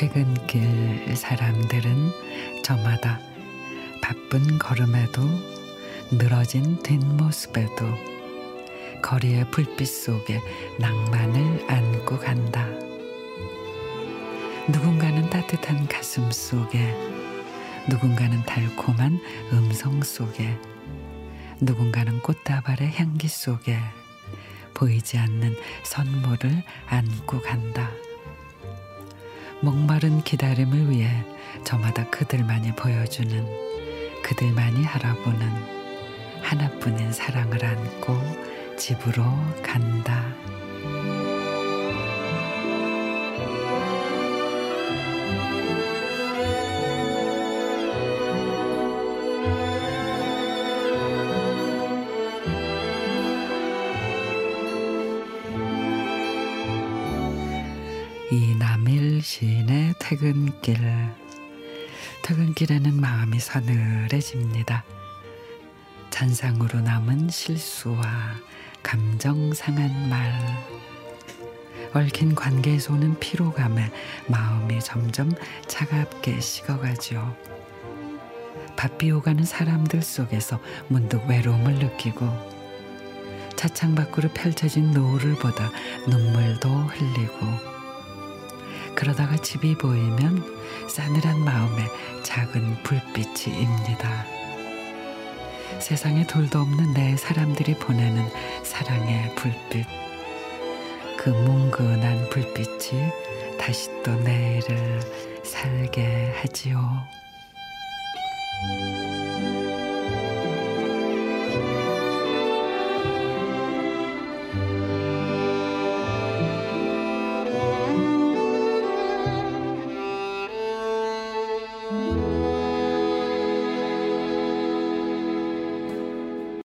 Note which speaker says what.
Speaker 1: 퇴근길 사람들은 저마다 바쁜 걸음에도 늘어진 뒷모습에도 거리의 불빛 속에 낭만을 안고 간다. 누군가는 따뜻한 가슴 속에, 누군가는 달콤한 음성 속에, 누군가는 꽃다발의 향기 속에 보이지 않는 선물을 안고 간다. 목마른 기다림을 위해 저마다 그들만이 보여주는 그들만이 알아보는 하나뿐인 사랑을 안고 집으로 간다. 이 남일 시인의 퇴근길. 퇴근길에는 마음이 서늘해집니다. 잔상으로 남은 실수와 감정 상한 말. 얽힌 관계에서 오는 피로감에 마음이 점점 차갑게 식어가죠. 바삐 오가는 사람들 속에서 문득 외로움을 느끼고 차창 밖으로 펼쳐진 노을을 보다 눈물도 흘리고 그러다가 집이 보이면 싸늘한 마음에 작은 불빛이 입니다. 세상에 돌도 없는 내 사람들이 보내는 사랑의 불빛. 그 뭉근한 불빛이 다시 또 내일을 살게 하지요.